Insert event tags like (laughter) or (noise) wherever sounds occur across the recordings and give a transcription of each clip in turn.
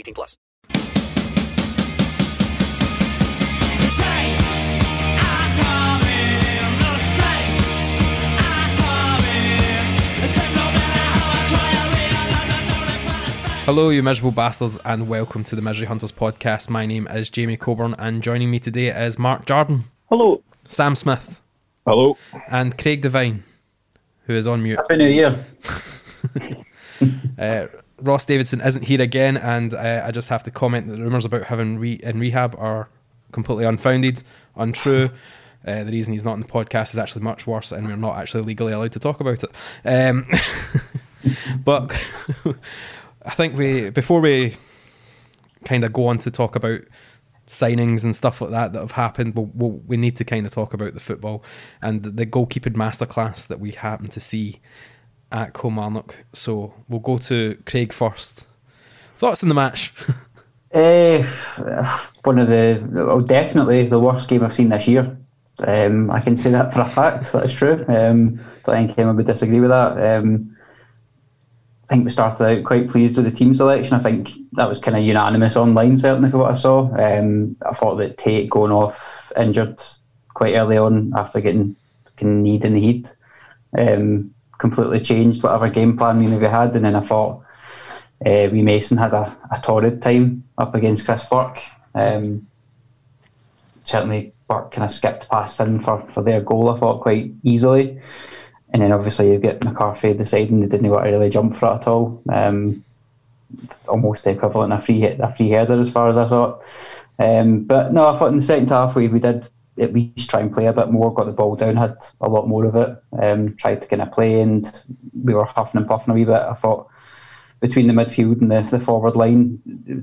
18 plus. Hello, you miserable bastards, and welcome to the Misery Hunters podcast. My name is Jamie Coburn, and joining me today is Mark Jordan, Hello. Sam Smith, Hello. and Craig Devine, who is on mute. Happy New Year. (laughs) Uh, Ross Davidson isn't here again, and uh, I just have to comment that the rumours about having re- in rehab are completely unfounded, untrue. (laughs) Uh, the reason he's not in the podcast is actually much worse, and we're not actually legally allowed to talk about it. Um, (laughs) but (laughs) I think we before we kind of go on to talk about signings and stuff like that that have happened, we'll, we'll, we need to kind of talk about the football and the goalkeeping masterclass that we happen to see at Kilmarnock. So we'll go to Craig first. Thoughts on the match? Uh, (laughs) one of the, well, definitely the worst game I've seen this year. Um, I can say that for a fact. That's true. Um, don't think anyone would disagree with that. Um, I think we started out quite pleased with the team selection. I think that was kind of unanimous online, certainly for what I saw. Um, I thought that Tait going off injured quite early on after getting getting kneed in the heat um, completely changed whatever game plan we maybe had. And then I thought uh, we Mason had a, a torrid time up against Chris Burke. Um, certainly Burke kind of skipped past him for, for their goal, I thought, quite easily. And then obviously you get McCarthy deciding they didn't want to really jump for it at all. Um, almost the equivalent of a free a free header as far as I thought. Um, but no, I thought in the second half we, we did at least try and play a bit more, got the ball down, had a lot more of it, um, tried to kind of play and we were huffing and puffing a wee bit. I thought between the midfield and the, the forward line,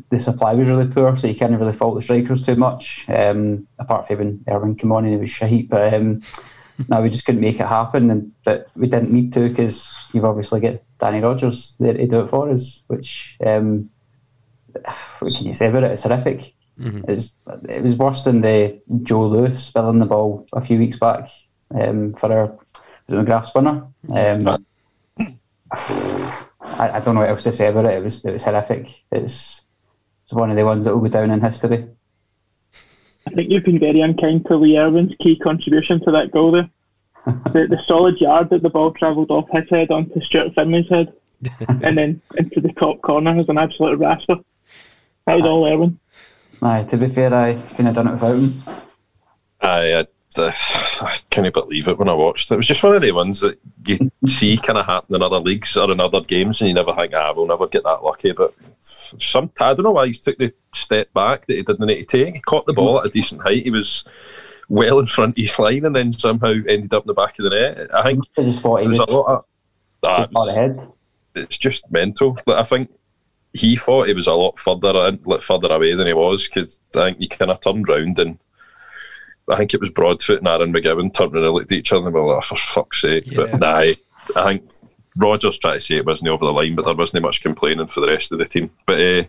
the supply was really poor, so you can't really fault the strikers too much. Um, apart from when Erwin came on and he was shite, but um, (laughs) no, we just couldn't make it happen, and but we didn't need to because you've obviously got Danny Rogers there to do it for us, which um, what can you say about it? It's horrific. Mhm. It's, it was worse than the Joe Lewis spilling the ball a few weeks back um, for our was it McGrath spinner. Um, (sighs) I, I don't know what else to say about it. It was it was horrific. It's it's one of the ones that will go down in history. I think you've been very unkind to Lee Erwin's key contribution to that goal there. (laughs) the, the solid yard that the ball travelled off his head onto Stuart Findlay's head (laughs) and then into the top corner was an absolute rasper. That was all Erwin. Aye, to be fair, I couldn't have done it without him. I, I, uh, I couldn't believe it when I watched it. It was just one of the ones that you see kind of happen in other leagues or in other games, and you never think, ah, we'll never get that lucky. But some, I don't know why he took the step back that he didn't need to take. He caught the ball at a decent height. He was well in front of his line, and then somehow ended up in the back of the net. I think I just thought he was was a lot of that. far ahead. it's just mental. Like, I think he thought he was a lot further further away than he was because I think he kind of turned round and I think it was Broadfoot and Aaron McGibbon turned around and looked at each other and were like, "Oh, for fuck's sake. Yeah. But nah, I think Rogers tried to say it wasn't over the line, but there wasn't much complaining for the rest of the team. But uh,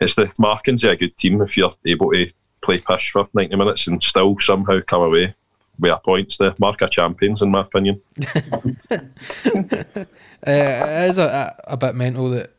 it's the markings of a good team if you're able to play pish for 90 minutes and still somehow come away with a points. The mark of champions, in my opinion. (laughs) (laughs) uh, it is a, a, a bit mental that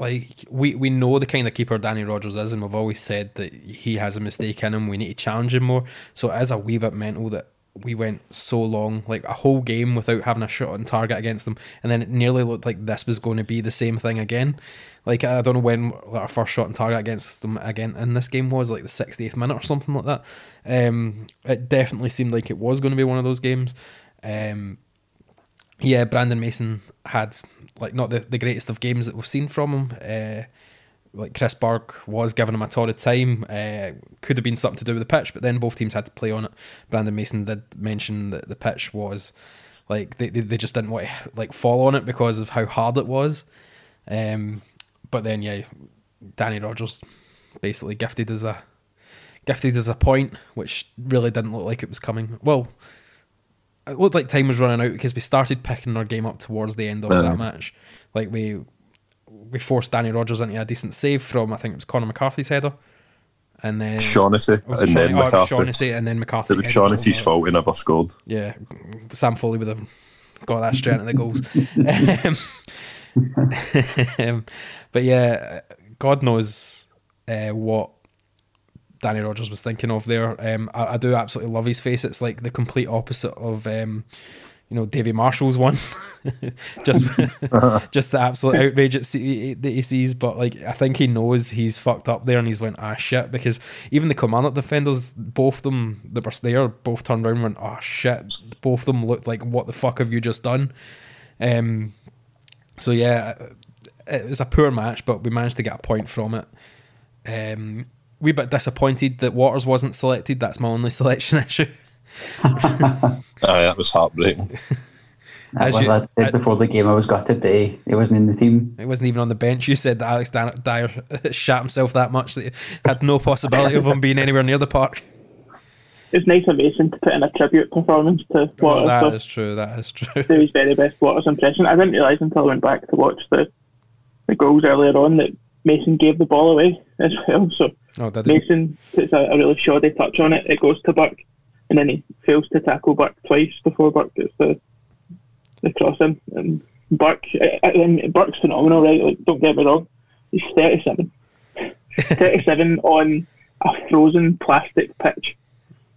like we, we know the kind of keeper Danny Rogers is, and we've always said that he has a mistake in him. We need to challenge him more. So it is a wee bit mental that we went so long, like a whole game without having a shot on target against them, and then it nearly looked like this was going to be the same thing again. Like I don't know when our first shot on target against them again in this game was, like the 68th minute or something like that. Um, it definitely seemed like it was going to be one of those games. Um, yeah, Brandon Mason had like not the, the greatest of games that we've seen from him. Uh, like Chris Burke was giving him a torrid time. Uh, could have been something to do with the pitch, but then both teams had to play on it. Brandon Mason did mention that the pitch was like they, they, they just didn't want to like fall on it because of how hard it was. Um, but then yeah, Danny Rogers basically gifted as a gifted as a point, which really didn't look like it was coming. Well, it looked like time was running out because we started picking our game up towards the end of that match. Like we we forced Danny Rogers into a decent save from I think it was Conor McCarthy's header. And then Shaughnessy, and then Shaughnessy? McCarthy. Shaughnessy and then McCarthy. It was Shaughnessy's fault he never scored. Yeah, Sam Foley would have got that straight into the goals. (laughs) (laughs) (laughs) um, but yeah, God knows uh, what Danny Rogers was thinking of there. Um, I, I do absolutely love his face. It's like the complete opposite of um, you know Davy Marshall's one. (laughs) just (laughs) just the absolute outrage that he sees. But like I think he knows he's fucked up there, and he's went ah shit because even the commander defenders, both of them that were there, both turned around and went ah shit. Both of them looked like what the fuck have you just done? Um, so yeah, it was a poor match, but we managed to get a point from it. Um, we bit disappointed that Waters wasn't selected. That's my only (laughs) selection issue. (laughs) Aye, that was heartbreaking. That As was you- I said before the game. I was gutted that he, he wasn't in the team. It wasn't even on the bench. You said that Alex Dan- Dyer (laughs) shot himself that much that he had no possibility of him being anywhere near the park. It's nice of Mason to put in a tribute performance to Oh, Waters. that so is true. That is true. do his very best Waters impression. I didn't realise until I went back to watch the the goals earlier on that Mason gave the ball away as well. So Oh. Mason puts a, a really shoddy touch on it. It goes to Buck, and then he fails to tackle Buck twice before Buck gets the the cross in. And Buck, I, I, and Buck's phenomenal, right? Like, don't get me wrong, he's thirty-seven. (laughs) 37 on a frozen plastic pitch,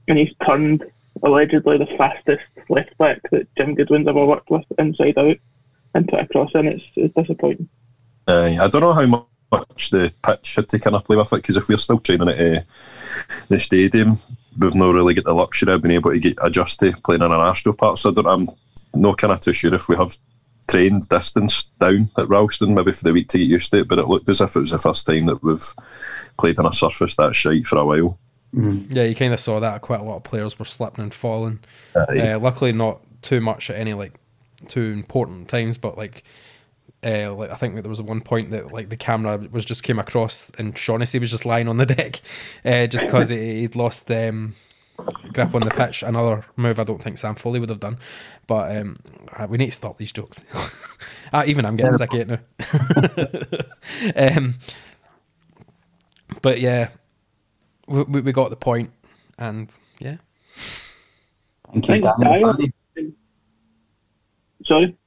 and he's turned allegedly the fastest left back that Jim Goodwin's ever worked with inside out and put a cross in. It's, it's disappointing. Aye, I don't know how much the pitch had to kind of play with it because if we're still training at uh, the stadium, we've not really got the luxury of being able to get adjust to playing in an Astro part. So I don't, I'm not kind of too sure if we have trained distance down at Ralston maybe for the week to get used to it. But it looked as if it was the first time that we've played on a surface that shite for a while. Yeah, you kind of saw that. Quite a lot of players were slipping and falling. Aye. Uh, luckily, not too much at any like too important times, but like. Uh, like I think there was one point that like the camera was just came across and Shaughnessy was just lying on the (laughs) deck, uh, just because he, he'd lost um, grip on the pitch. Another move I don't think Sam Foley would have done, but um, uh, we need to stop these jokes. uh, (laughs) even I'm getting sick of it now. (laughs) um, but yeah, we, we we got the point, and yeah, Thank you, Thanks, Danny. Dyer. the Fanny. Sorry?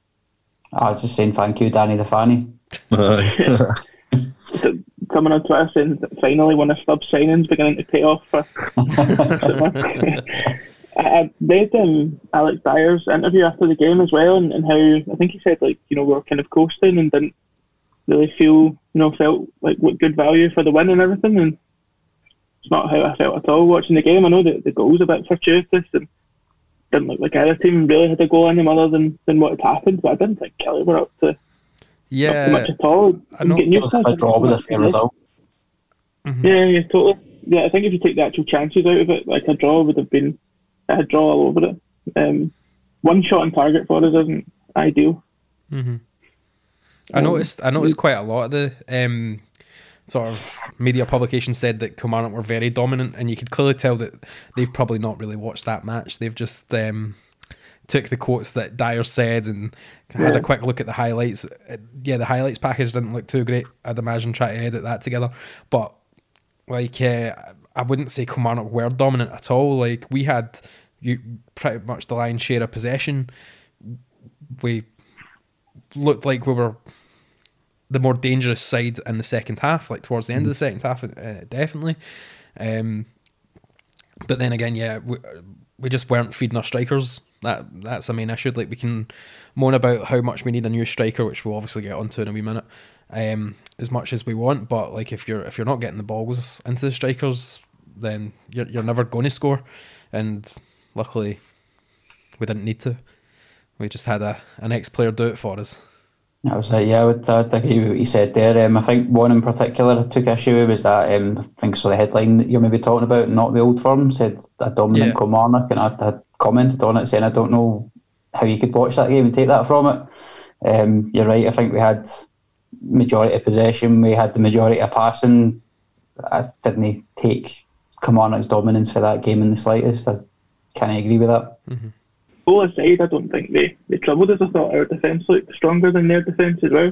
I was just saying thank you, Danny the Fanny. (laughs) Coming on Twitter saying finally one of Stubbs' signings beginning to pay off for. I I read um, Alex Dyer's interview after the game as well, and, and how I think he said like you know we are kind of coasting and didn't really feel you know felt like what good value for the win and everything, and it's not how I felt at all watching the game. I know that the goals a bit fortuitous and didn't look like either team really had a goal in them other than, than what had happened, but I didn't think Killie were up to, up to much yeah, at all. I know- Getting used to A draw was a fair result. yeah, yeah, totally. Yeah, I think if you take the actual chances out of it, like a draw would have been a draw all over it. Um, one shot on target for us isn't ideal. I noticed. I noticed quite a lot of the um, sort of media publication said that Kilmarnock were very dominant, and you could clearly tell that they've probably not really watched that match. They've just um, took the quotes that Dyer said and had a quick look at the highlights. Yeah, the highlights package didn't look too great. I'd imagine try to edit that together, but like uh, I wouldn't say Kilmarnock were dominant at all. Like we had you pretty much the lion's share of possession. We looked like we were the more dangerous side in the second half, like towards the end of the second half, uh, definitely. Um, but then again, yeah, we, we just weren't feeding our strikers. That that's the main issue. Like we can moan about how much we need a new striker, which we'll obviously get onto in a wee minute, um, as much as we want. But like if you're if you're not getting the balls into the strikers, then you're you're never going to score. And luckily, we didn't need to. We just had a an ex player do it for us. I was like, yeah, I would I'd agree with what you said there. Um, I think one in particular I took issue with was that um, I think so the headline that you're maybe talking about, not the old firm, said a dominant Yeah. Kilmarnock, and I had commented on it saying I don't know how you could watch that game and take that from it. Um, you're right. I think we had majority of possession. We had the majority of passing. I didn't take Kilmarnock's dominance for that game in the slightest. I can't agree with that. Goal aside, I don't think they, they troubled us. I thought our defence looked stronger than their defence as well.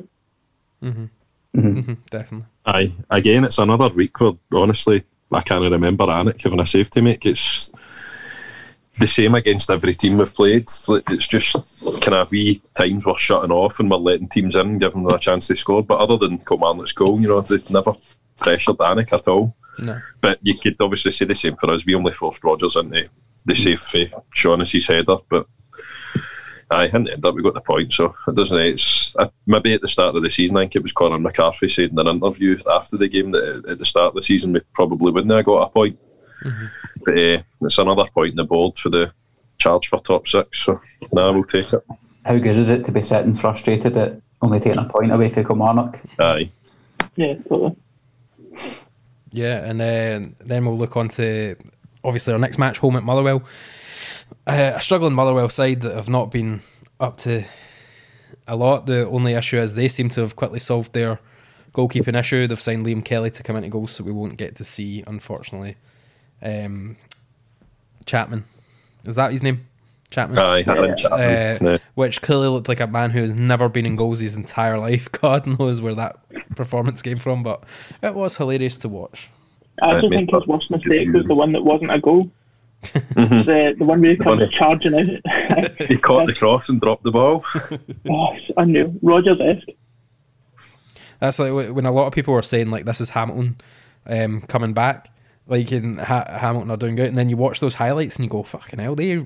Mm-hmm, definitely. Aye, again, it's another week where honestly I can't remember Alnwick having a safety to make. It's the same against every team we've played. It's just kind of wee times we're shutting off and we're letting teams in, giving them a chance to score. But other than Kilmarnock's goal, you know, they never pressured Alnwick at all. No. But you could obviously say the same for us. We only forced Rogers into the safe for Shaughnessy's header, but I in the end up we got the point, so it doesn't. It's uh, maybe at the start of the season. I think it was Conor McCarthy said in an interview after the game that at the start of the season we probably wouldn't have got a point. But uh, it's another point in the board for the charge for top six. So now we'll take it. How good is it to be sitting frustrated at only taking a point away from Kilmarnock? Aye. Yeah, totally. Yeah, and then then we'll look on to obviously our next match home at Motherwell. Uh, a struggling Motherwell side that have not been up to a lot. The only issue is they seem to have quickly solved their goalkeeping issue. They've signed Liam Kelly to come into goals, so we won't get to see, unfortunately, um, Chapman. Is that his name? Chapman. Aye, Aaron Chapman. Uh, Yeah. which clearly looked like a man who has never been in goals his entire (laughs) life. God knows where that performance came from, but it was hilarious to watch. I actually think his worst mistake was the one that wasn't a goal. the, the one where he one comes that- charging out. (laughs) He caught the cross and dropped the ball. (laughs) oh, I knew. Rogers esque. That's like when a lot of people were saying like this is Hamilton um, coming back, like in ha- Hamilton are doing good, and then you watch those highlights and you go, "Fucking hell, they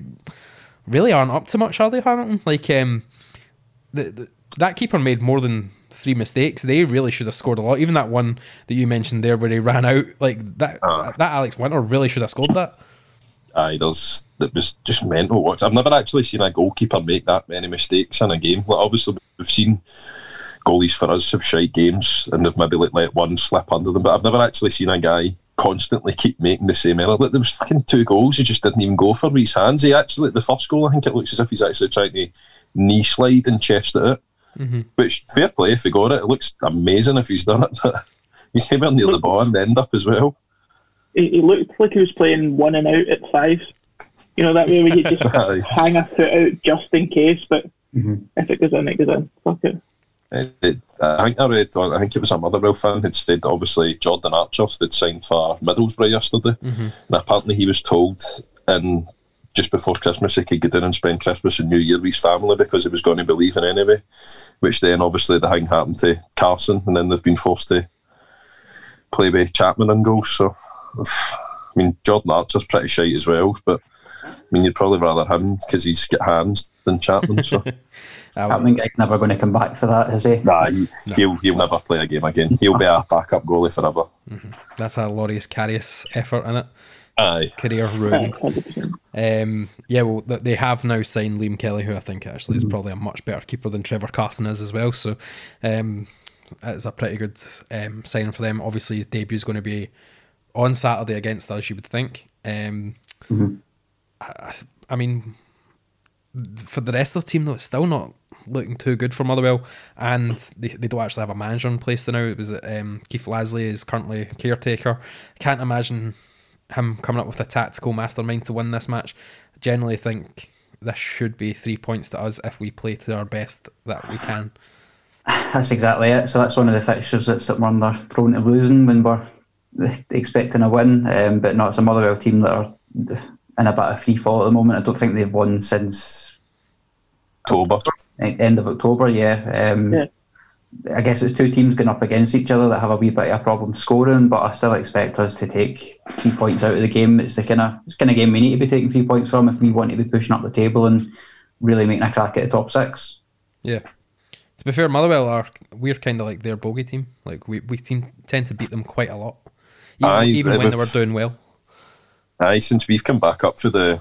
really aren't up to much, are they, Hamilton?" Like um, the, the that keeper made more than three mistakes. They really should have scored a lot. Even that one that you mentioned there where he ran out, like that Ah. that Alex Winter really should have scored that. Aye, there's it was just mental. Watch. I've never actually seen a goalkeeper make that many mistakes in a game. Like obviously we've seen goalies for us have shite games and they've maybe like let one slip under them, but I've never actually seen a guy constantly keep making the same error. Like there was fucking two goals he just didn't even go for with his hands. He actually the first goal I think it looks as if he's actually trying to knee slide and chest it out. Mm-hmm. Which fair play if he got it. It looks amazing if he's done it. But (laughs) he's never near the ball and end up as well. He, he looked like he was playing one and out at five. You know, that way where you just (laughs) hang a foot out just in case, but mm-hmm. if it goes in, it goes in. Fuck it. It, it, I think I read, I think it was a Motherwell fan had said that obviously Jordan Archer had signed for Middlesbrough yesterday, mm-hmm. and apparently he was told in just before Christmas he could get in and spend Christmas and New Year with his family because he was going to be leaving anyway. Which then obviously the thing happened to Carson, and then they've been forced to play with Chapman and goals. So, I mean, Jordan Archer's pretty shite as well, but I mean, you'd probably rather him because he's got hands than Chapman. So. I I think guy's never going to come back for that, is he? Nah, he, he'll he'll never play a game again. He'll be a backup goalie forever. Mm-hmm. That's a Loris Karius effort in it. Aye, Career Aye, ruined. Um, yeah, well, they have now signed Liam Kelly, who I think actually is probably a much better keeper than Trevor Carson is as well. So, um, it's a pretty good um, signing for them. Obviously, his debut is going to be on Saturday against us, you would think. Um, I, I s- I mean, for the rest of the team, though, it's still not looking too good for Motherwell, and they, they don't actually have a manager in place now. It was um, Keith Lasley is currently caretaker. Can't imagine him coming up with a tactical mastermind to win this match. I Generally, think this should be three points to us if we play to our best that we can. That's exactly it. So that's one of the fixtures that's that St Mirren are prone to losing when we're expecting a win. Um, but no, it's a Motherwell team that are in a bit of free fall at the moment. I don't think they've won since October. End of October, yeah. Um, yeah. I guess it's two teams going up against each other that have a wee bit of a problem scoring, but I still expect us to take three points out of the game. It's the kind of it's kind of game we need to be taking three points from if we want to be pushing up the table and really making a crack at the top six. Yeah. To be fair, Motherwell are we're kind of like their bogey team. Like we we team, tend to beat them quite a lot, even, Aye, even when they were with- doing well. Aye, since we've come back up for the,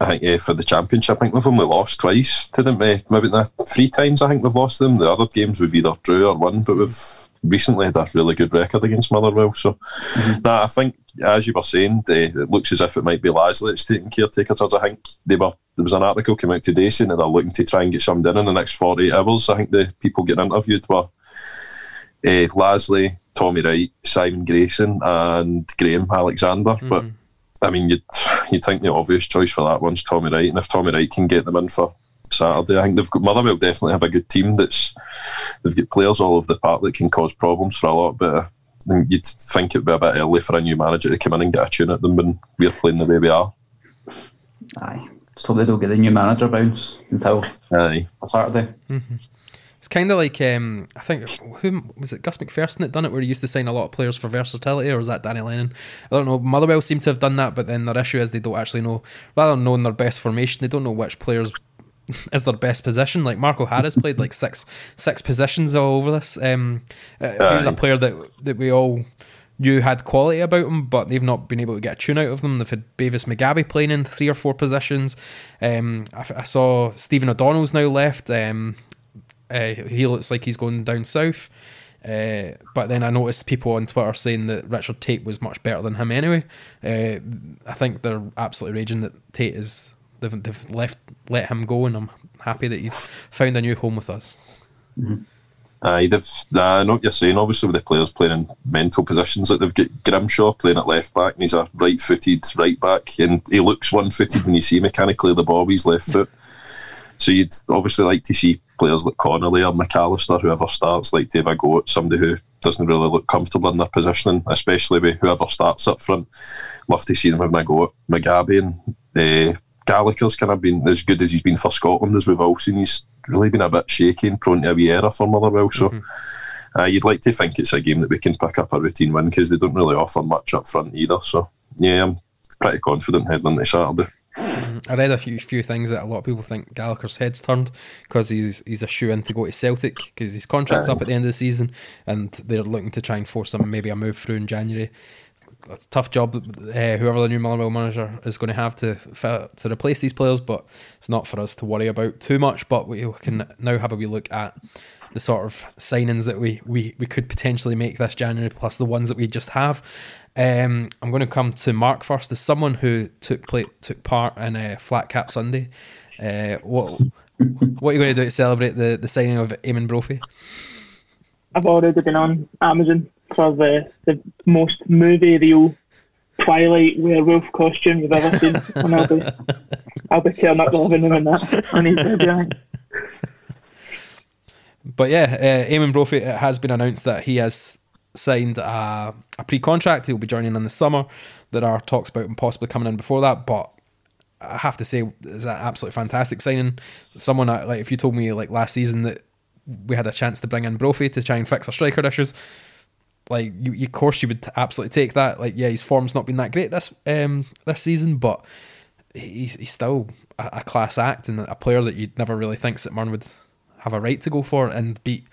I think yeah, for the championship, I think we've only lost twice, didn't we? Maybe not three times. I think we've lost them. The other games we've either drew or won, but we've recently had a really good record against Motherwell. So, nah, I think as you were saying, eh, it looks as if it might be Lasley that's taking caretaker jobs. I think they were. There was an article came out today saying that they're looking to try and get somebody in in the next forty eight hours. I think the people getting interviewed were uh, Lasley, Tommy Wright, Simon Grayson, and Graham Alexander. But I mean, you'd you'd think the obvious choice for that one's Tommy Wright, and if Tommy Wright can get them in for Saturday, I think they've got Motherwell definitely have a good team. That's they've got players all over the park that can cause problems for a lot. But uh, I think you'd think it'd be a bit early for a new manager to come in and get a tune at them when we're playing the way we are. Aye. So they don't get the new manager bounce until Aye. Saturday. It's kind of like um, I think who was it Gus MacPherson that done it, where he used to sign a lot of players for versatility, or was that Danny Lennon? I don't know. Motherwell seem to have done that, but then their issue is they don't actually know. Rather than knowing their best formation, they don't know which players (laughs) is their best position. Like Marco Harris played like six six positions all over this. Um, uh, he was a player that that we all knew had quality about him, but they've not been able to get a tune out of them. They've had Bevis Mugabi playing in three or four positions. Um, I, I saw Stephen O'Donnell's now left. Um, uh, he looks like he's going down south. Uh, but then I noticed people on Twitter saying that Richard Tait was much better than him anyway. Uh, I think they're absolutely raging that Tait is they've, they've left let him go, and I'm happy that he's found a new home with us. Aye, they've. Nah, I know what you're saying. Obviously, with the players playing in mental positions, like they've got Grimshaw playing at left back, and he's a right-footed right back, and he looks one-footed when you see. He the ball his left foot. So you'd obviously like to see players like Connolly or McAllister, whoever starts, like to have a go at somebody who doesn't really look comfortable in their positioning, especially with whoever starts up front. Love to see them having a go at Mugabi and uh, Gallagher's kind of been as good as he's been for Scotland as we've all seen. He's really been a bit shaky and prone to a wee error for Motherwell. So uh, you'd like to think it's a game that we can pick up a routine win because they don't really offer much up front either. So yeah, I'm pretty confident heading into Saturday. I read a few few things that a lot of people think Gallagher's head's turned because he's he's a shoe in to go to Celtic because his contract's up at the end of the season and they're looking to try and force him maybe a move through in January. It's a tough job, uh, whoever the new Motherwell manager is going to have to to replace these players, but it's not for us to worry about too much. But we can now have a wee look at the sort of signings that we, we, we could potentially make this January, plus the ones that we just have. Um, I'm going to come to Mark first. As someone who took play, took part in a Flat Cap Sunday, uh, what what are you going to do to celebrate the, the signing of Eamonn Brophy? I've already been on Amazon for the, the most movie real Twilight werewolf costume you've ever seen, (laughs) and I'll be I'll be tearing up the living room in that. I need to be on. But yeah, uh, Eamonn Brophy it has been announced that he has signed a, a pre-contract. He'll be joining in the summer. There are talks about him possibly coming in before that, but I have to say, it's an absolutely fantastic signing. Someone like if you told me like last season that we had a chance to bring in Brophy to try and fix our striker issues, like you, you of course you would absolutely take that. Like yeah, his form's not been that great this um this season, but he's he's still a, a class act and a player that you'd never really think that Mirren would have a right to go for and beat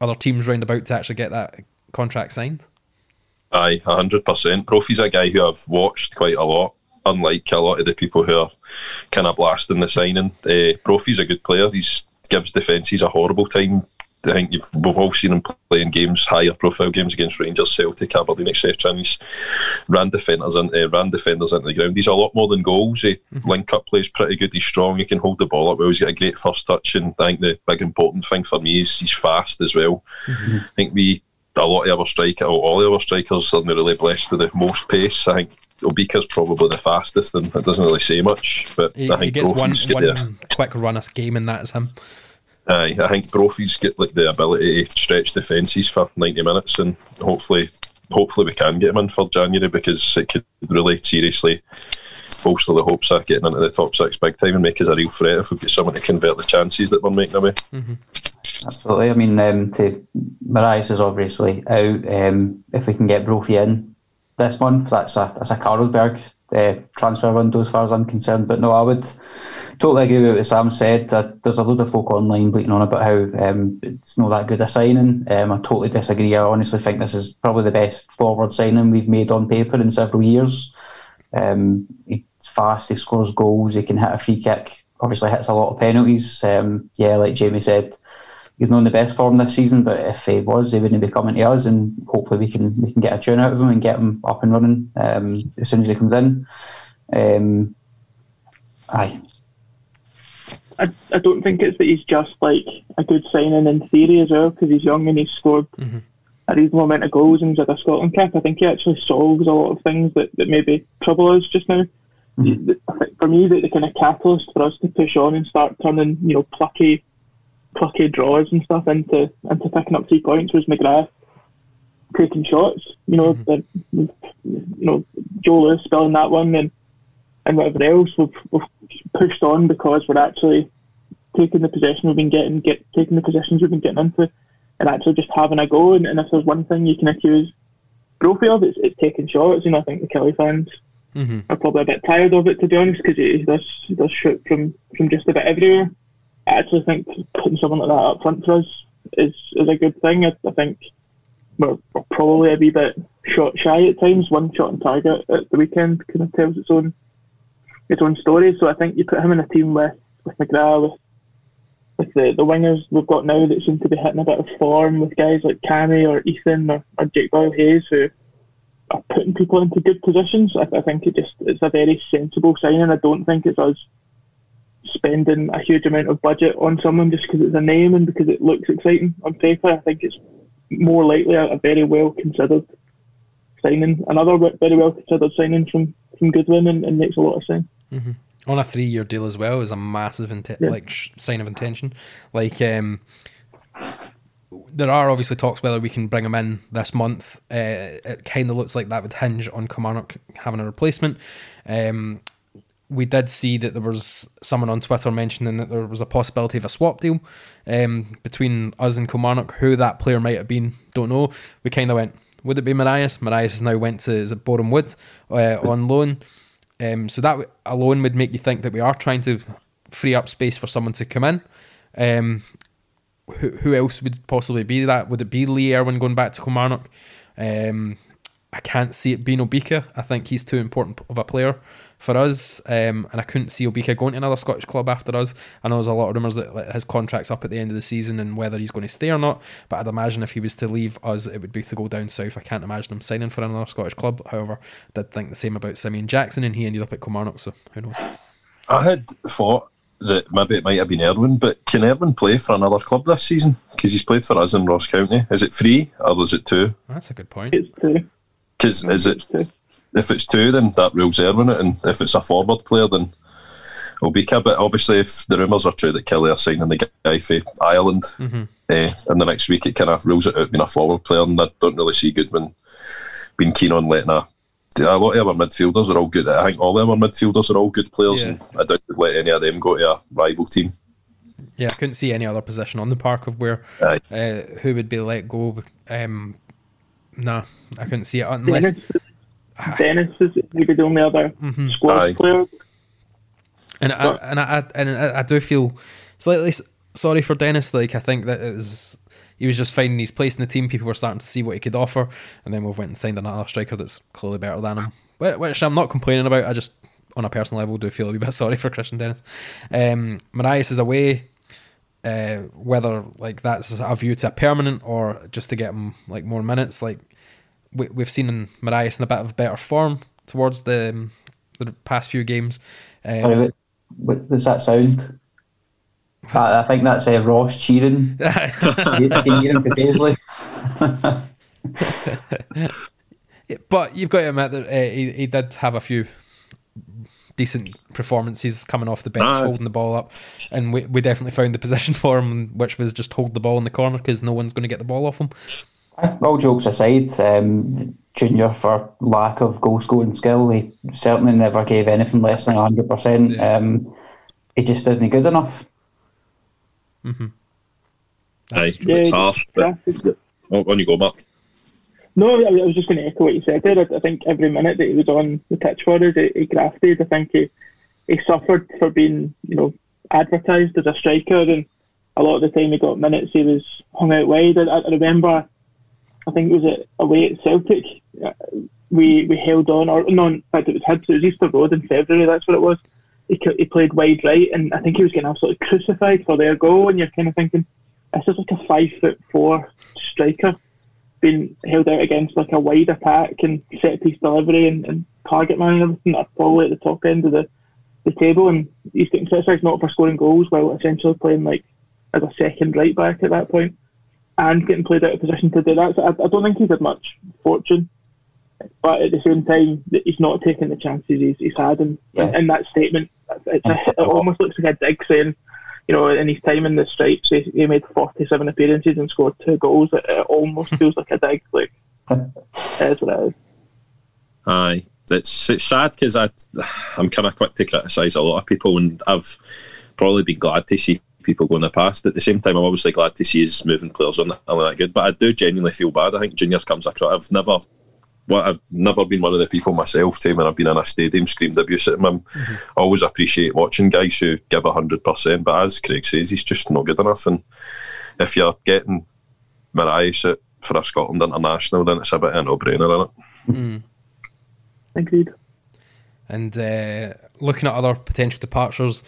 other teams round about to actually get that contract signed. Aye, hundred percent. Brophy's a guy who I've watched quite a lot. Unlike a lot of the people who are kind of blasting the signing, uh, Brophy's a good player. He's gives defences a horrible time. I think you've, we've all seen him playing games, higher profile games against Rangers, Celtic, Aberdeen, etc. And he's ran defenders and uh, ran defenders into the ground. He's a lot more than goals. He link up plays pretty good. He's strong. He can hold the ball up well. He's got a great first touch. And I think the big important thing for me is he's fast as well. I think we a lot of our strikers, all of our strikers, are really blessed with the most pace. I think Obika's probably the fastest, and it doesn't really say much. But He, I think he gets one, one quick run a game, and that's him. Aye, I think Brophy's get like the ability to stretch defences for ninety minutes, and hopefully, hopefully we can get him in for January because it could really seriously bolster the hopes of getting into the top six big time and make us a real threat if we've got someone to convert the chances that we're making away. Mm-hmm. Absolutely. I mean, um, to Morias is obviously out. Um, if we can get Brophy in this month, that's a that's a Carlsberg uh, transfer window as far as I'm concerned. But no, I would totally agree with what Sam said. Uh, there's a load of folk online bleating on about how um, it's not that good a signing. Um, I totally disagree. I honestly think this is probably the best forward signing we've made on paper in several years. Um, he's fast, he scores goals, he can hit a free kick, obviously hits a lot of penalties. Um, yeah, like Jamie said, he's not in the best form this season, but if he was, he wouldn't be coming to us, and hopefully we can we can get a tune out of him and get him up and running um, as soon as he comes in. Um, aye, I, I don't think it's that he's just like a good signing in theory as well because he's young and he's scored a reasonable amount of goals and he's had a Scotland cap. I think he actually solves a lot of things that, that maybe trouble us just now. The- I think for me, the, the kind of catalyst for us to push on and start turning, you know, plucky, plucky draws and stuff into into picking up three points was McGrath taking shots. You know, the, you know, Joe Lewis spilling that one and and whatever else, we've, we've pushed on because we're actually taking the possession we've been getting, get taking the positions we've been getting into, and actually just having a go. And, and if there's one thing you can accuse Brophy of, it's, it's taking shots. You know, I think the Killie fans Mm-hmm. are probably a bit tired of it, to be honest, because he does he does shoot from from just about everywhere. I actually think putting someone like that up front for us is is a good thing. I, I think we're, we're probably a wee bit shot shy at times. One shot on target at the weekend kind of tells its own its own story. So I think you put him in a team with with McGrath, with with the, the wingers we've got now that seem to be hitting a bit of form, with guys like Cammy or Ethan or, or Jake Doyle Hayes who are putting people into good positions. I, I think it just it's a very sensible signing. And I don't think it's us spending a huge amount of budget on someone just because it's a name and because it looks exciting on paper. I think it's more likely a, a very well considered signing, another very well considered signing from from Goodwin, and, and makes a lot of sense. on a three year deal as well is a massive Yeah. like sh- sign of intention. Like um, there are obviously talks whether we can bring him in this month. Uh, it kind of looks like that would hinge on Kilmarnock having a replacement. Um, we did see that there was someone on Twitter mentioning that there was a possibility of a swap deal um, between us and Kilmarnock. Who that player might have been, don't know. We kind of went, would it be Morias? Morias has now went to is it Boreham Wood uh, on loan. Um, so that alone would make you think that we are trying to free up space for someone to come in. Um, who, who else would possibly be that? Would it be Lee Erwin going back to Kilmarnock? Um, I can't see it being Obika. I think he's too important of a player for us, um, and I couldn't see Obika going to another Scottish club after us. I know there's a lot of rumours that his contract's up at the end of the season and whether he's going to stay or not. But I'd imagine if he was to leave us, it would be to go down south. I can't imagine him signing for another Scottish club. However, I did think the same about Simeon Jackson, and he ended up at Kilmarnock. So who knows? I had thought that maybe it might have been Erwin, but can Erwin play for another club this season? Because he's played for us in Ross County. Is it three or is it two? That's a good point. It's two. Because is it if it's two, then that rules Erwin out, and if it's a forward player, then it'll Obika. But obviously, if the rumours are true that Killie are signing the guy for Ireland, eh, and the next week it kind of rules it out being a forward player, and I don't really see Goodwin being keen on letting a. A lot of our midfielders are all good. I think all of our midfielders are all good players, Yeah. and I doubt they'd let any of them go to a rival team. Yeah, I couldn't see any other position on the park of where uh, who would be let go. Um, nah, I couldn't see it unless. Dennis, Dennis is maybe the only other squad Aye. player. And I, and I, I and I, I do feel slightly sorry for Dennis. Like I think that it was he was just finding his place in the team. People were starting to see what he could offer, and then we went and signed another striker that's clearly better than him. Which I'm not complaining about. I just on a personal level do feel a wee bit (laughs) sorry for Kristian Dennis. Um, Morias is away. Uh, whether like that's a view to a permanent or just to get him like more minutes, like we, we've seen in Morias in a bit of better form towards the the past few games. Um, Sorry, what, what does that sound? (laughs) I, I think that's uh, Ross cheering. I can hear him to Paisley. (laughs) (laughs) but you've got to admit that uh, he, he did have a few decent performances coming off the bench, Aye. holding the ball up, and we, we definitely found the position (laughs) for him, which was just hold the ball in the corner because no one's going to get the ball off him. All jokes aside, um, Junior, for lack of goal scoring skill, he certainly never gave anything less than 100%. Um, he just isn't good enough. Aye, Yeah, it's half. But, yeah. oh, on you go, Mark. No, I was just going to echo what you said there. I I think every minute that he was on the pitch for us, he, he grafted. I think he, he suffered for being, you know, advertised as a striker, and a lot of the time he got minutes, he was hung out wide. I, I remember, I think it was away at Celtic, uh, we we held on, or no, in fact it was Hibs, it was Easter Road in February, that's what it was. He, he played wide right, and I think he was getting absolutely crucified for their goal, and you're kind of thinking, this is like a five foot four striker being held out against like a wide attack and set piece delivery and, and target man and everything are probably at the top end of the, the table and he's getting criticised not for scoring goals while essentially playing like as a second right back at that point and getting played out of position to do that. So I, I don't think he's had much fortune. But at the same time, he's not taking the chances he's, he's had. And Yeah. in that statement, it's a, it almost looks like a dig saying, you know, in his time in the stripes, he, he made 47 appearances and scored two goals. It, it almost (laughs) feels like a dig. Like, (laughs) that's what it is. Aye, it's it's sad because I I'm kind of quick to criticise a lot of people, and I've probably been glad to see people go in the past. At the same time, I'm obviously glad to see us moving players on that, on that good. But I do genuinely feel bad. I think Junior comes across. I've never. Well, I've never been one of the people myself to when I've been in a stadium screamed abuse at him. I'm- I always appreciate watching guys who give hundred percent, but as Craig says, he's just not good enough. And if you're getting Mariah out for a Scotland international, then it's a bit of a no-brainer, isn't it? Agreed. And uh, looking at other potential departures,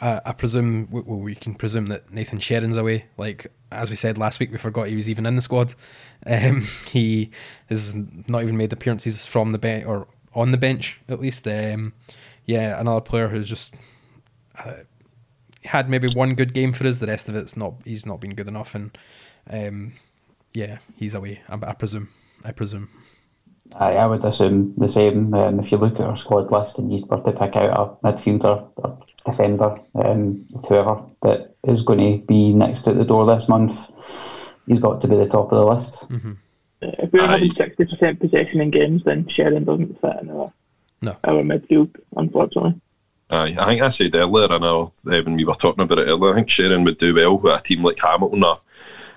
uh, I presume well, we can presume that Nathan Sherin's away. Like as we said last week, we forgot he was even in the squad. Um, (laughs) he has not even made appearances from the bench or on the bench at least. Um, yeah, another player who's just uh, had maybe one good game for us. The rest of it's not. He's not been good enough, and um, yeah, he's away. I, I presume. I presume. I, I would assume the same. Um, if you look at our squad list and you were to pick out a midfielder defender, um, whoever that is going to be next at the door this month, he's got to be the top of the list. If we're Aye. having 60% possession in games, then Sheridan doesn't fit in our, No. our midfield, unfortunately. Aye, I think I said earlier, I know uh, when we were talking about it earlier, I think Sharon would do well with a team like Hamilton, a,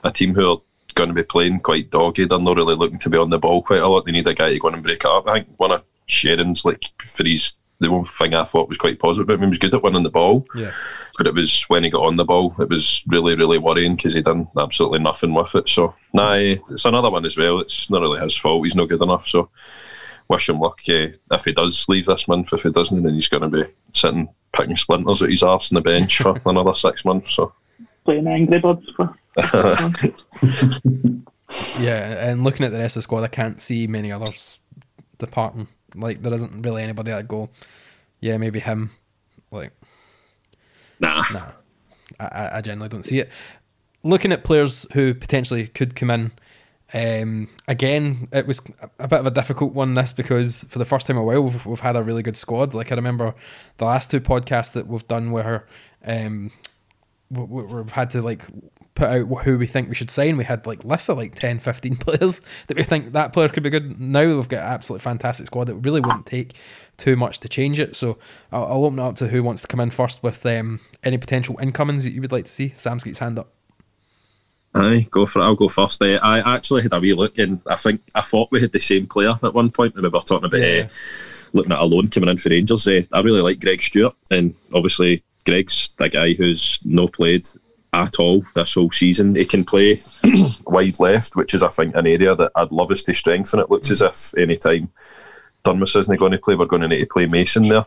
a team who are going to be playing quite doggy. They're not really looking to be on the ball quite a lot. They need a guy to go in and break it up. I think one of Sharon's, like, for his, the one thing I thought was quite positive about him, he was good at winning the ball, Yeah. but it was when he got on the ball, it was really, really worrying because he done absolutely nothing with it. So, nah, it's another one as well. It's not really his fault. He's not good enough. So, wish him luck uh, if he does leave this month. If he doesn't, then he's going to be sitting picking splinters at his arse on the bench for (laughs) another six months. So, Playing Angry Birds for. (laughs) Yeah, and looking at the rest of the squad, I can't see many others departing. Like there isn't really anybody that go, yeah, maybe him. Like nah. nah, I- I, generally don't see it. Looking at players who potentially could come in, um, again, it was a bit of a difficult one. This because for the first time in a while, we've, we've had a really good squad. Like I remember the last two podcasts that we've done where um, we- we- we've had to like put out who we think we should sign. We had like lists of like 10, 15 (laughs) players that we think that player could be good. Now we've got an absolutely fantastic squad. It really wouldn't take too much to change it. So I'll, I'll open it up to who wants to come in first with um, any potential incomings that you would like to see. Sam's got his hand up. Aye, go for it. I'll go first. Uh, I actually had a wee look, and I think I thought we had the same player at one point. when We were talking about Yeah. uh, looking at a loan coming in for Rangers. Uh, I really like Greg Stewart, and obviously Greg's the guy who's no played at all this whole season. He can play (clears throat) wide left, which is I think an area that I'd love us to strengthen. It looks as if any time Durmus isn't going to play, we're going to need to play Mason there.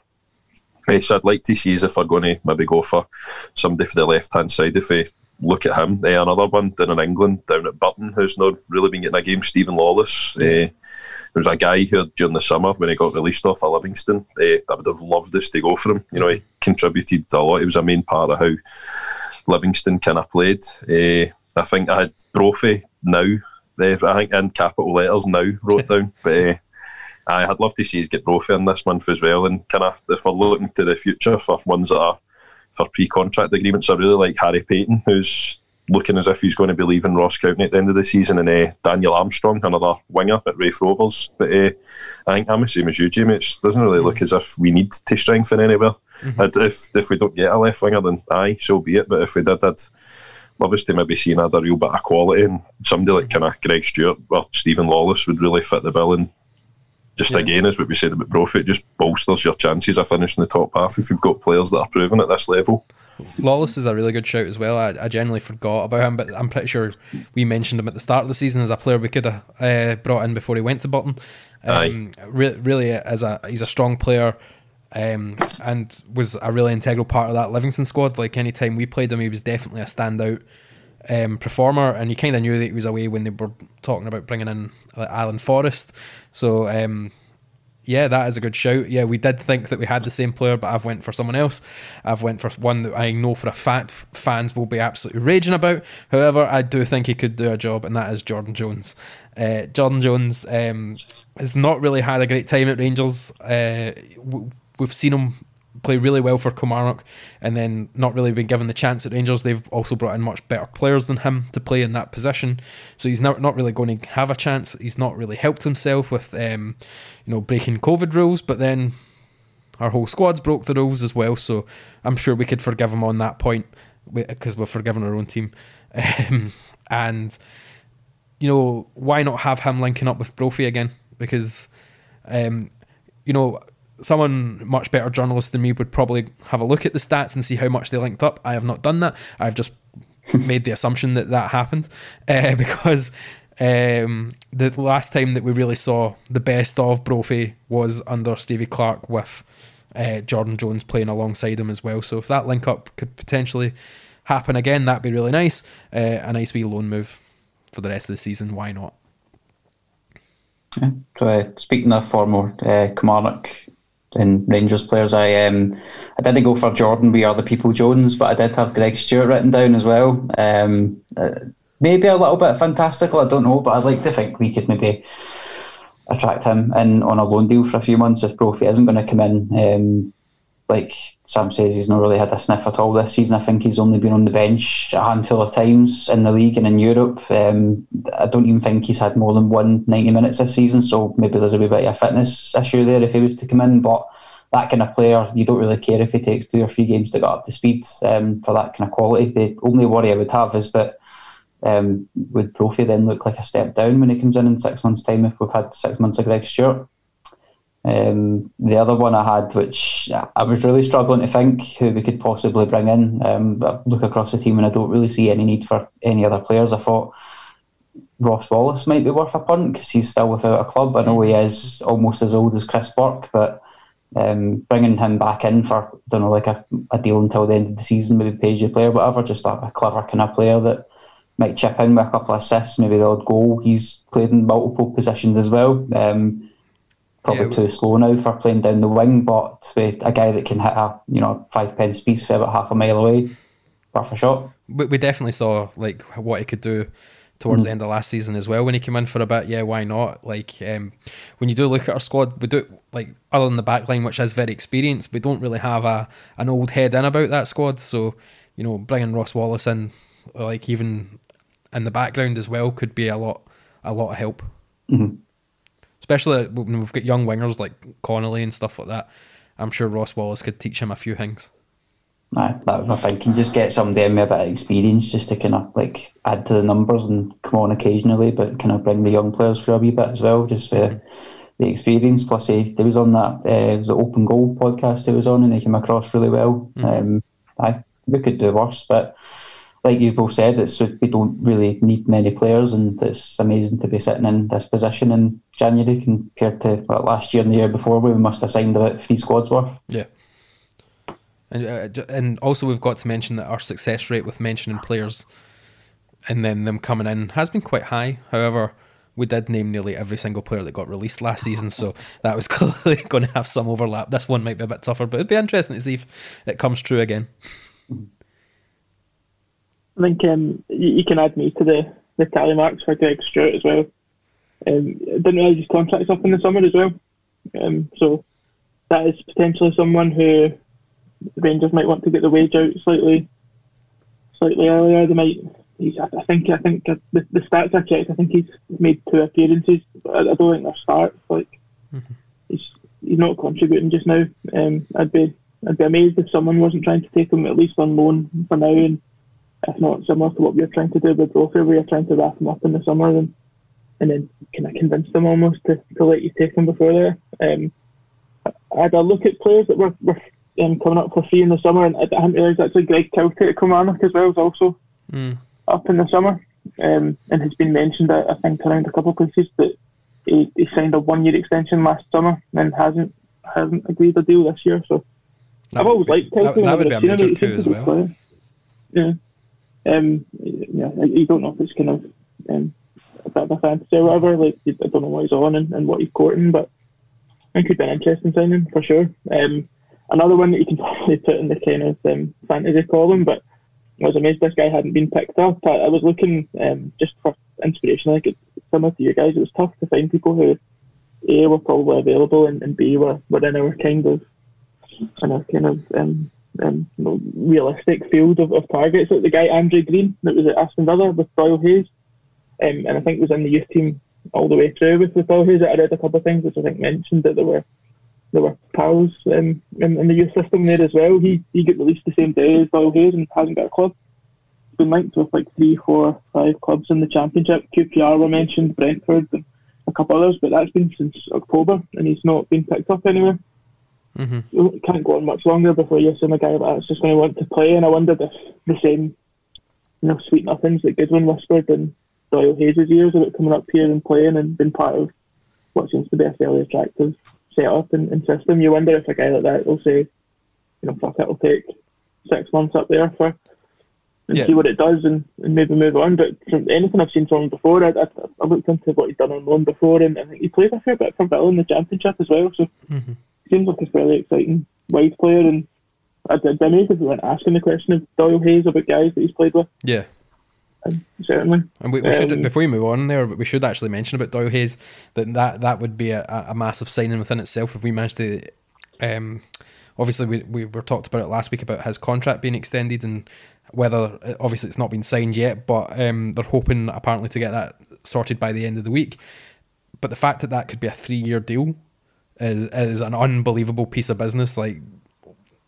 So I'd like to see if we're going to maybe go for somebody for the left hand side. If we look at him, eh, another one down in England, down at Burton, who's not really been getting a game, Steven Lawless. Eh, there was a guy here during the summer when he got released off of Livingston, eh, I would have loved us to go for him. You know, he contributed a lot. He was a main part of how Livingston kind of played. Eh, I think I had Brophy now There, I think in capital letters now wrote (laughs) down. But uh, I'd love to see us get Brophy in this month as well. And kind of if we're looking to the future for ones that are for pre-contract agreements, I really like Harry Paton, who's looking as if he's going to be leaving Ross County at the end of the season, and uh, Daniel Armstrong, another winger at Raith Rovers. But uh, I think I'm the same as you, Jamie. It doesn't really look as if we need to strengthen anywhere. Mm-hmm. If if we don't get a left winger, then aye, so be it. But if we did, I'd love us to maybe see another real bit of quality and somebody like kind of Greg Stewart or Steven Lawless would really fit the bill and just yeah. again, as what we said about Brophy, just bolsters your chances of finishing the top half if you've got players that are proven at this level. Lawless is a really good shout as well. I, I generally forgot about him, but I'm pretty sure we mentioned him at the start of the season as a player we could have uh, brought in before he went to Burton. Um, re- really, as a he's a strong player. Um, and was a really integral part of that Livingston squad. Like any time we played him, he was definitely a standout um, performer, and you kind of knew that he was away when they were talking about bringing in Alan Forrest. So um, yeah, that is a good shout. Yeah, we did think that we had the same player, but I've went for someone else. I've went for one that I know for a fact fans will be absolutely raging about. However, I do think he could do a job, and that is Jordan Jones. Uh, Jordan Jones um, has not really had a great time at Rangers. Uh, we've seen him play really well for Kilmarnock and then not really been given the chance at Rangers. They've also brought in much better players than him to play in that position. So he's not, not really going to have a chance. He's not really helped himself with um, you know breaking COVID rules, but then our whole squad's broke the rules as well. So I'm sure we could forgive him on that point because we've forgiven our own team. (laughs) Um, and you know, why not have him linking up with Brophy again? Because um, you know, someone much better journalist than me would probably have a look at the stats and see how much they linked up. I have not done that. I've just (laughs) made the assumption that that happened uh, (laughs) because um, the last time that we really saw the best of Brophy was under Stevie Clarke with uh, Jordan Jones playing alongside him as well. So if that link up could potentially happen again, that'd be really nice. Uh, a nice wee loan move for the rest of the season. Why not? Yeah. So, uh, speaking of former uh, Kilmarnock and Rangers players. I um I didn't go for Jordan. We are the people Jones, but I did have Greg Stewart written down as well. Um, uh, maybe a little bit fantastical. I don't know, but I'd like to think we could maybe attract him in on a loan deal for a few months if Brophy isn't going to come in. Um, like Sam says, he's not really had a sniff at all this season. I think he's only been on the bench a handful of times in the league and in Europe. Um, I don't even think he's had more than one 90 minutes this season, so maybe there's a bit of a fitness issue there if he was to come in. But that kind of player, you don't really care if he takes two or three games to get up to speed um, for that kind of quality. The only worry I would have is that um, would Brophy then look like a step down when he comes in in six months' time if we've had six months of Greg Stewart? Um, the other one I had, which I was really struggling to think who we could possibly bring in. Um, I look across the team and I don't really see any need for any other players. I thought Ross Wallace might be worth a punt because he's still without a club. I know he is almost as old as Chris Burke, but um, bringing him back in for I don't know like a, a deal until the end of the season, maybe pays you player, whatever, just a, a clever kind of player that might chip in with a couple of assists, maybe the odd goal. He's played in multiple positions as well. Um, probably yeah, too slow now for playing down the wing, but with a guy that can hit a you know five pence piece for about half a mile away, worth a shot. We, we definitely saw like what he could do towards mm. the end of last season as well when he came in for a bit. Yeah, why not? Like um, when you do look at our squad, we do like other than the back line, which is very experienced, we don't really have a an old head in about that squad. So you know, bringing Ross Wallace in, like even in the background as well, could be a lot a lot of help. Mm-hmm especially when we've got young wingers like Connolly and stuff like that. I'm sure Ross Wallace could teach him a few things. Aye, that was my thinking. Just get somebody in with a bit of experience, just to kind of like add to the numbers and come on occasionally, but kind of bring the young players for a wee bit as well, just for the experience. Plus, he, he was on that uh, was the Open Goal podcast he was on, and he came across really well. Mm-hmm. Um, aye, we could do worse, but like you both said, it's we don't really need many players, and it's amazing to be sitting in this position in January compared to well, last year and the year before, where we must have signed about three squads worth. Yeah. And, uh, and also we've got to mention that our success rate with mentioning players and then them coming in has been quite high. However, we did name nearly every single player that got released last season, so that was (laughs) clearly going to have some overlap. This one might be a bit tougher, but it'd be interesting to see if it comes true again. I think um, you, can add me to the, the tally marks for Greg Stewart as well. Um, didn't realise his contract's up in the summer as well. Um, so that is potentially someone who Rangers might want to get the wage out slightly, slightly earlier. They might. He's, I think. I think the, the stats I checked. I think he's made two appearances. I, I don't think they're starts. Like mm-hmm. he's he's not contributing just now. Um, I'd be I'd be amazed if someone wasn't trying to take him at least on loan for now, and if not similar to what we are trying to do with Brophy, we are trying to wrap them up in the summer and and then kind of convince them almost to, to let you take them before there. Um, I had a look at players that were, were um, coming up for free in the summer, and I, hadn't realised actually Greg Kiltie at Kilmarnock as well is also mm. up in the summer, um, and has been mentioned I, I think around a couple of places that he, he signed a one year extension last summer and hasn't hasn't agreed a deal this year. So that I've always liked Kiltie. That, that would be a major coup as well. Yeah. Um, yeah, you don't know if it's kind of um, a bit of a fantasy or whatever. Like, I don't know what he's on and, and what he's courting, but it could be an interesting signing for sure. Um, another one that you can (laughs) probably put in the kind of um, fantasy column, but I was amazed this guy hadn't been picked up. I, I was looking um, just for inspiration, like it's similar to you guys. It was tough to find people who A were probably available and, and B were, were in our kind of in our kind of um, um, realistic field of, of targets. Like the guy Andre Green that was at Aston Villa with Doyle Hayes, um, and I think was in the youth team all the way through with, with Doyle Hayes. I read a couple of things which I think mentioned that there were there were pals um, in, in the youth system there as well. He he got released the same day as Doyle Hayes and hasn't got a club. He's been linked with like three, four, five clubs in the championship. QPR were mentioned, Brentford, and a couple others, but that's been since October, and he's not been picked up anywhere. Mm-hmm. can't go on much longer before you're seeing a guy like that's just going to want to play. And I wondered if the same, you know, sweet nothings that Goodwin whispered in Doyle Hayes' ears about coming up here and playing and being part of what seems to be a fairly attractive setup and, and system. You wonder if a guy like that will say, you know, fuck it, will take six months up there for and yeah. see what it does and, and maybe move on. But from anything I've seen from him before, I, I, I looked into what he'd done on loan before, and I think he played a fair bit for Villa in the Championship as well. So mm-hmm seems like a fairly exciting wide player, and I did if we weren't asking the question of Doyle Hayes about guys that he's played with. Yeah. And certainly. And we, we um, should before we move on there, we should actually mention about Doyle Hayes that that, that would be a, a massive signing within itself if we managed to. Um, obviously, we we were talked about it last week about his contract being extended and whether obviously it's not been signed yet, but um, they're hoping apparently to get that sorted by the end of the week. But the fact that that could be a three year deal is is an unbelievable piece of business. Like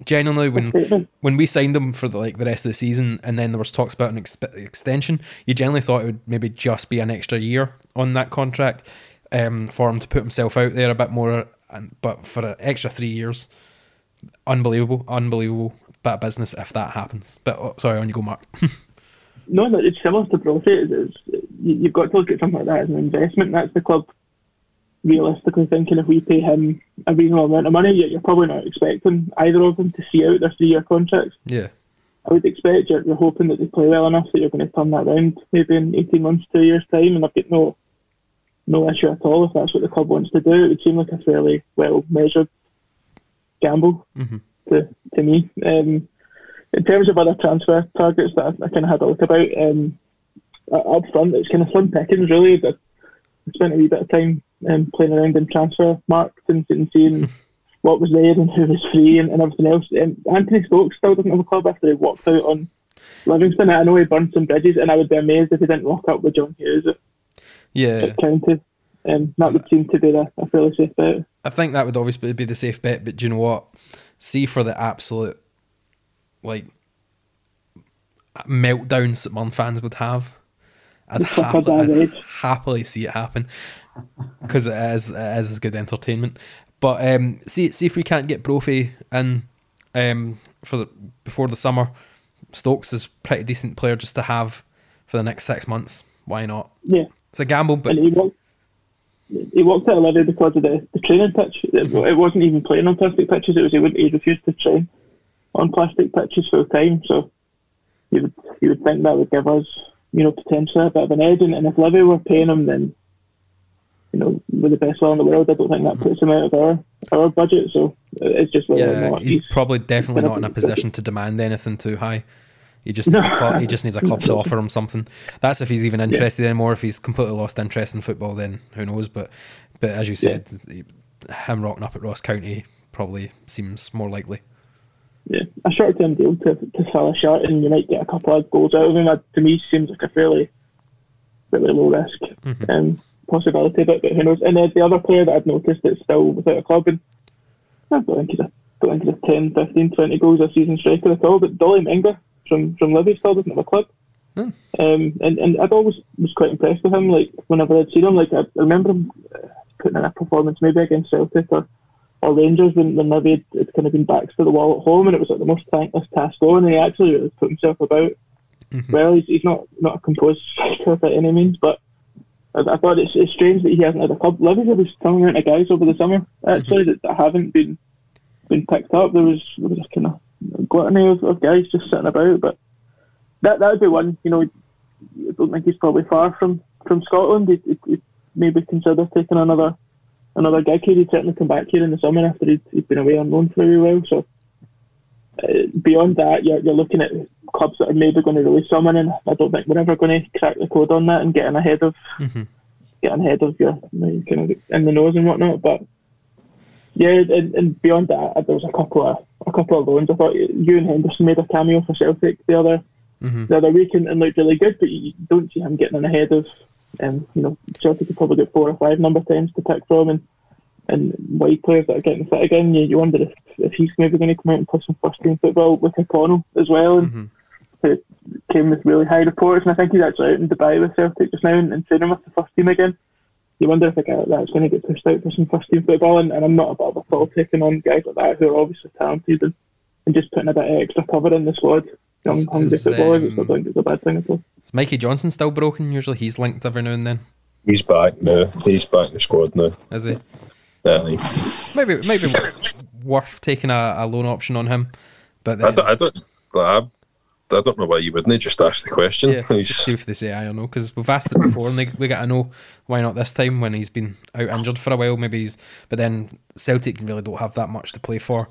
genuinely, when when we signed him for the, like the rest of the season, and then there was talks about an ex- extension, you generally thought it would maybe just be an extra year on that contract um, for him to put himself out there a bit more. And but for an extra three years, unbelievable, unbelievable bit of business if that happens. But oh, sorry, on you go, Mark. (laughs) no, no, it's similar to Brophy. It's, it's, you've got to look at something like that as an investment. That's the club realistically thinking if we pay him a reasonable amount of money, you're probably not expecting either of them to see out their three year contracts. Yeah. I would expect you're, you're, hoping that they play well enough that you're going to turn that around maybe in 18 months, two years' time, and I've got no no issue at all if that's what the club wants to do. It would seem like a fairly well measured gamble mm-hmm. to, to me. Um, in terms of other transfer targets that I, I kind of had a look about, um, up front, it's kind of slim pickings really. I spent a wee bit of time um, playing around in transfer markets and, and seeing what was there and who was free and, and everything else. Um, Anthony Stokes still doesn't have a club after he walked out on Livingston. I know he burned some bridges, and I would be amazed if he didn't walk up with John Hughes at, yeah. at County. Um, that would seem to be the, a fairly safe bet. I think that would obviously be the safe bet, but do you know what? See for the absolute like meltdowns that Mon fans would have. I'd, I'd happily see it happen (laughs) because it is it is good entertainment. But um, see see if we can't get Brophy in um, for the, before the summer. Stokes is pretty decent player just to have for the next six months. Why not? Yeah, it's a gamble, but he walked, he walked out of because of the, the training pitch. It, mm-hmm. it, wasn't even playing on plastic pitches. It was he, would, he refused to train on plastic pitches full time. So you would you would think that would give us you know potentially a bit of an edge. And, and if Levy were paying him, then you know, with the best player in the world, I don't think that puts him out of our our budget. So it's just yeah, he's, he's, probably definitely not in a position to demand anything too high. He just needs a club, he just needs a club to (laughs) offer him something. That's if he's even interested yeah. anymore. If he's completely lost interest in football, then who knows? But but as you said, yeah. him rocking up at Ross County probably seems more likely. Yeah, a short term deal to, to fill a shirt and you might get a couple of goals out of him. That to me seems like a fairly fairly low risk mm-hmm. um, possibility, but, but who knows? And then the other player that I've noticed that's still without a club, and I don't think he's a, don't think he's a 10, 15, 20 goals a season striker at all, but Dolly Menga from, from Livy still doesn't have a club. Mm. Um, and, and I'd always was quite impressed with him. Like whenever I'd seen him, like I, I remember him uh, putting in a performance maybe against Celtic or, or Rangers when, when maybe it had kind of been backs to the wall at home and it was like the most thankless task going and he actually put himself about. Mm-hmm. Well, he's, he's not not a composed (laughs) striker by any means, but I, I thought it's, it's strange that he hasn't had a club. Livy was telling out of guys over the summer actually mm-hmm. that, that haven't been been picked up. There was there was just kind of gluttony of, of guys just sitting about, but that that would be one. You know, I don't think he's probably far from from Scotland. He'd, he'd, he'd maybe consider taking another another gig here. He'd certainly come back here in the summer after he'd, he'd been away on loan for a while. So beyond that, you're, you're looking at clubs that are maybe going to release someone, and I don't think we're ever going to crack the code on that and getting ahead of mm-hmm. getting ahead of your, you kind of in the nose and whatnot. But yeah, and, and beyond that, there was a couple of a couple of loans. I thought Ewan Henderson made a cameo for Celtic the other mm-hmm. the other week and, and, looked really good, but you don't see him getting in ahead of. Um, you know, Celtic could probably get four or five number tens to pick from, and and wide players that are getting fit again. You, you wonder if, if he's maybe going to come out and play some first team football with O'Connell as well. And mm-hmm. it came with really high reports, and I think he's actually out in Dubai with Celtic just now and, and training with the first team again. You wonder if a guy like that's going to get pushed out for some first team football, and, and I'm not above at all taking on guys like that who are obviously talented and, and just putting a bit of extra cover in the squad. Young, hungry footballers, um, I don't think it's a bad thing at all. Is Mikey Johnston still broken? Usually he's linked every now and then. He's back now. He's back in the squad now. Is he? Definitely. Maybe maybe worth taking a, a loan option on him. But then, I don't, I don't, I, I don't know why you wouldn't just ask the question. Yeah, (laughs) just see if they say I don't know because we've asked it before and they, we got to know why not this time when he's been out injured for a while. Maybe he's, but then Celtic really don't have that much to play for.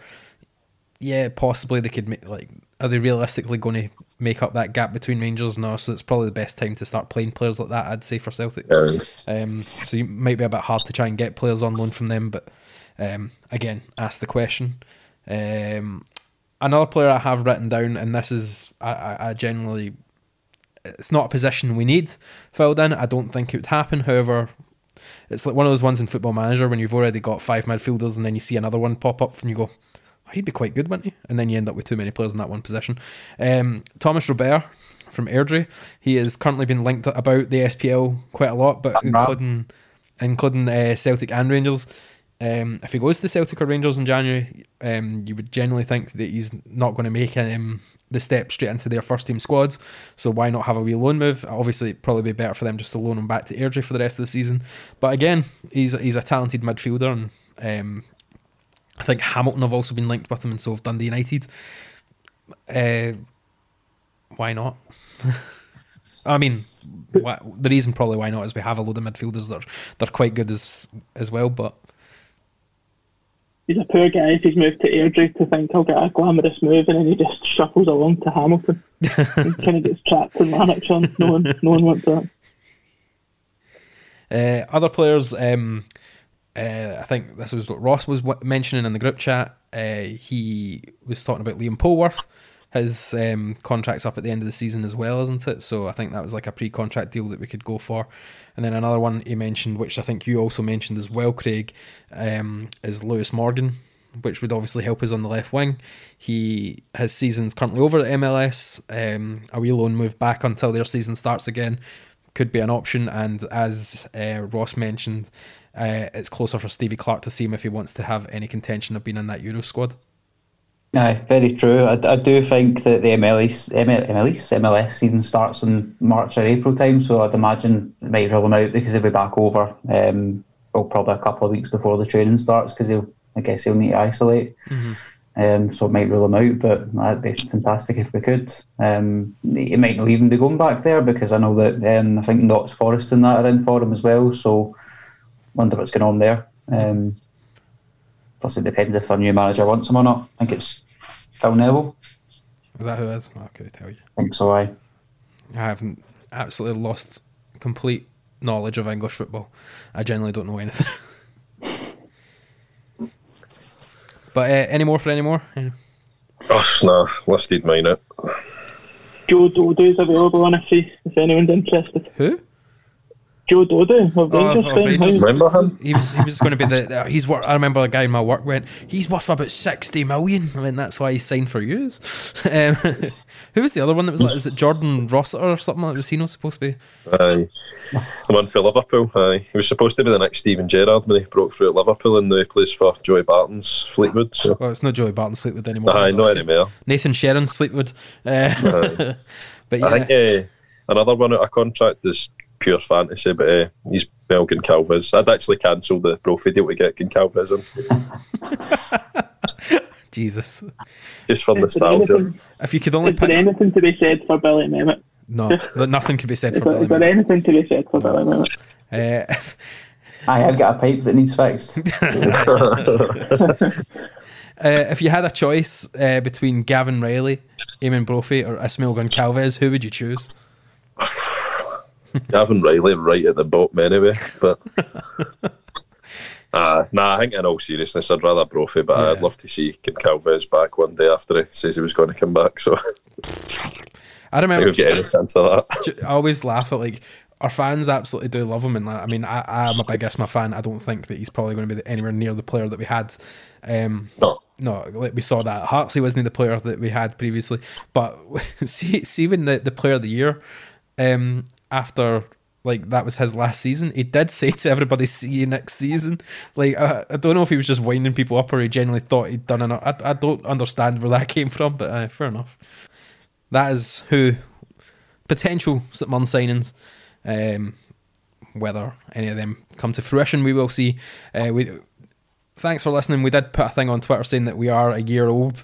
Yeah, possibly they could make like. Are they realistically going to make up that gap between Rangers? No, so it's probably the best time to start playing players like that. I'd say for Celtic. Yeah. Um, so you might be a bit hard to try and get players on loan from them, but um, again, ask the question. Um, another player I have written down, and this is I, I, generally it's not a position we need filled in. I don't think it would happen. However, it's like one of those ones in Football Manager when you've already got five midfielders and then you see another one pop up and you go, he'd be quite good, wouldn't he? And then you end up with too many players in that one position. Um, Thomas Robert from Airdrie, he has currently been linked about the SPL quite a lot, but including including uh, Celtic and Rangers. Um, if he goes to Celtic or Rangers in January, um, you would generally think that he's not going to make um, the step straight into their first team squads. So why not have a wee loan move? Obviously, it'd probably be better for them just to loan him back to Airdrie for the rest of the season. But again, he's he's a talented midfielder, and um, I think Hamilton have also been linked with him, and so have Dundee United. Uh, why not? (laughs) I mean, the reason probably why not is we have a load of midfielders that are, they're quite good as as well, but he's a poor guy if he's moved to Airdrie to think he'll get a glamorous move and then he just shuffles along to Hamilton and kind of gets trapped in Lanarkshire. No one, no one wants that. Uh, other players, um, uh, I think this was what Ross was mentioning in the group chat. Uh, he was talking about Liam Polworth. His um, contract's up at the end of the season as well, isn't it? So I think that was like a pre-contract deal that we could go for. And then another one he mentioned, which I think you also mentioned as well, Craig, um, is Lewis Morgan, which would obviously help us on the left wing. He his season's currently over at MLS. Um, a wee loan move back until their season starts again could be an option. And as uh, Ross mentioned, uh, it's closer for Stevie Clarke to see him if he wants to have any contention of being in that Euro squad. Aye, very true. I, I do think that the MLS, MLS, MLS season starts in March or April time, so I'd imagine it might rule him out because he'll be back over. Um, well, probably a couple of weeks before the training starts because he'll, I guess, he'll need to isolate. Mm-hmm. Um, so it might rule him out, but that'd be fantastic if we could. Um, he might not even be going back there because I know that um, I think Notts Forest and that are in for him as well. So wonder what's going on there. Um, plus, it depends if their new manager wants him or not. I think it's Phil Neville. Is that who it is? I could tell you. I think so. I. I haven't absolutely lost complete knowledge of English football. I generally don't know anything. (laughs) but uh, any more for any more? Any- Oh, nah, listed mine out. Joe Dodoo is available on if, he, if anyone's interested. Who? Joe Dodoo of Oh, Rangers. of fame. Rangers. Remember him? He was he was going to be the, the he's worth. I remember a guy in my work went he's worth about sixty million. I mean that's why he signed for yous. (laughs) Um, who was the other one that was like? Is it Jordan Rossiter or something? Like was he not supposed to be? Aye. The one for Liverpool. Aye. He was supposed to be the next Steven Gerrard when he broke through at Liverpool and the plays for Joey Barton's Fleetwood. So. Well, it's not Joey Barton's Fleetwood anymore. Aye, is not anymore. Nathan Sharon Fleetwood. Uh, (laughs) but yeah, I think uh, another one out of contract is pure fantasy, but uh, he's well Goncalves. I'd actually cancel the Brophy deal to get Goncalves in, (laughs) Jesus. just for Is there nostalgia. anything, If you could only is there anything to be said for Billy Mehmet? no, nothing could be said for there, is Billy. there Miller. anything to be said for Billy Mehmet? Uh, (laughs) I've got a pipe that needs fixed. (laughs) Uh, if you had a choice uh, between Gavin Reilly, Eamonn Brophy, or Ismail Goncalves, who would you choose? (laughs) Gavin Reilly right at the bottom anyway, but. Uh, (laughs) nah, I think in all seriousness, I'd rather Brophy, but I'd love to see Goncalves back one day after he says he was going to come back. So I remember. get any chance of that. (laughs) I always laugh at like our fans absolutely do love him, and like, I mean, I, I'm a big Isma fan. I don't think that he's probably going to be anywhere near the player that we had. Um, No. no, like we saw that Hartley wasn't the player that we had previously, but see, see when the the player of the year, um, after like that was his last season, he did say to everybody, "See you next season." Like I, I don't know if he was just winding people up or he genuinely thought he'd done enough. I, I don't understand where that (laughs) came from, but uh, fair enough. That is who potential St Mun signings. Um, whether any of them come to fruition, we will see. Uh, we thanks for listening. We did put a thing on Twitter saying that we are a year old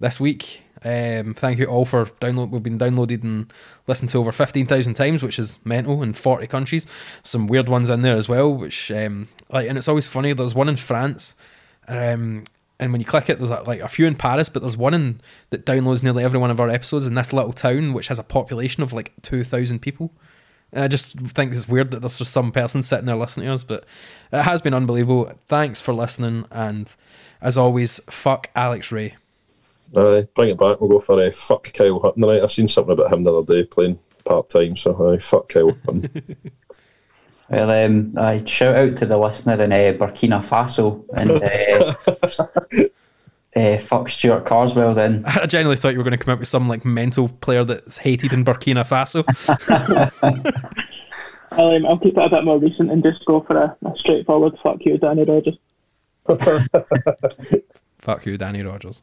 this week. Um, thank you all for download. We've been downloaded and listened to over fifteen thousand times, which is mental in forty countries. Some weird ones in there as well, which um, like, and it's always funny. There's one in France, um, and when you click it, there's like a few in Paris, but there's one in that downloads nearly every one of our episodes in this little town, which has a population of like two thousand people. And I just think it's weird that there's just some person sitting there listening to us, but it has been unbelievable. Thanks for listening, and as always, fuck Alex Ray. Aye, bring it back. We'll go for a uh, fuck Kyle Hutton tonight. I seen something about him the other day playing part time, so aye, fuck Kyle Hutton. (laughs) Well, um, I shout out to the listener in uh, Burkina Faso and uh, (laughs) uh, fuck Stuart Carswell. Then (laughs) I genuinely thought you were going to come up with some like mental player that's hated in Burkina Faso. I'll, um, I'll keep it a bit more recent and just go for a, a straightforward fuck you, Danny Rogers. fuck you, Danny Rogers.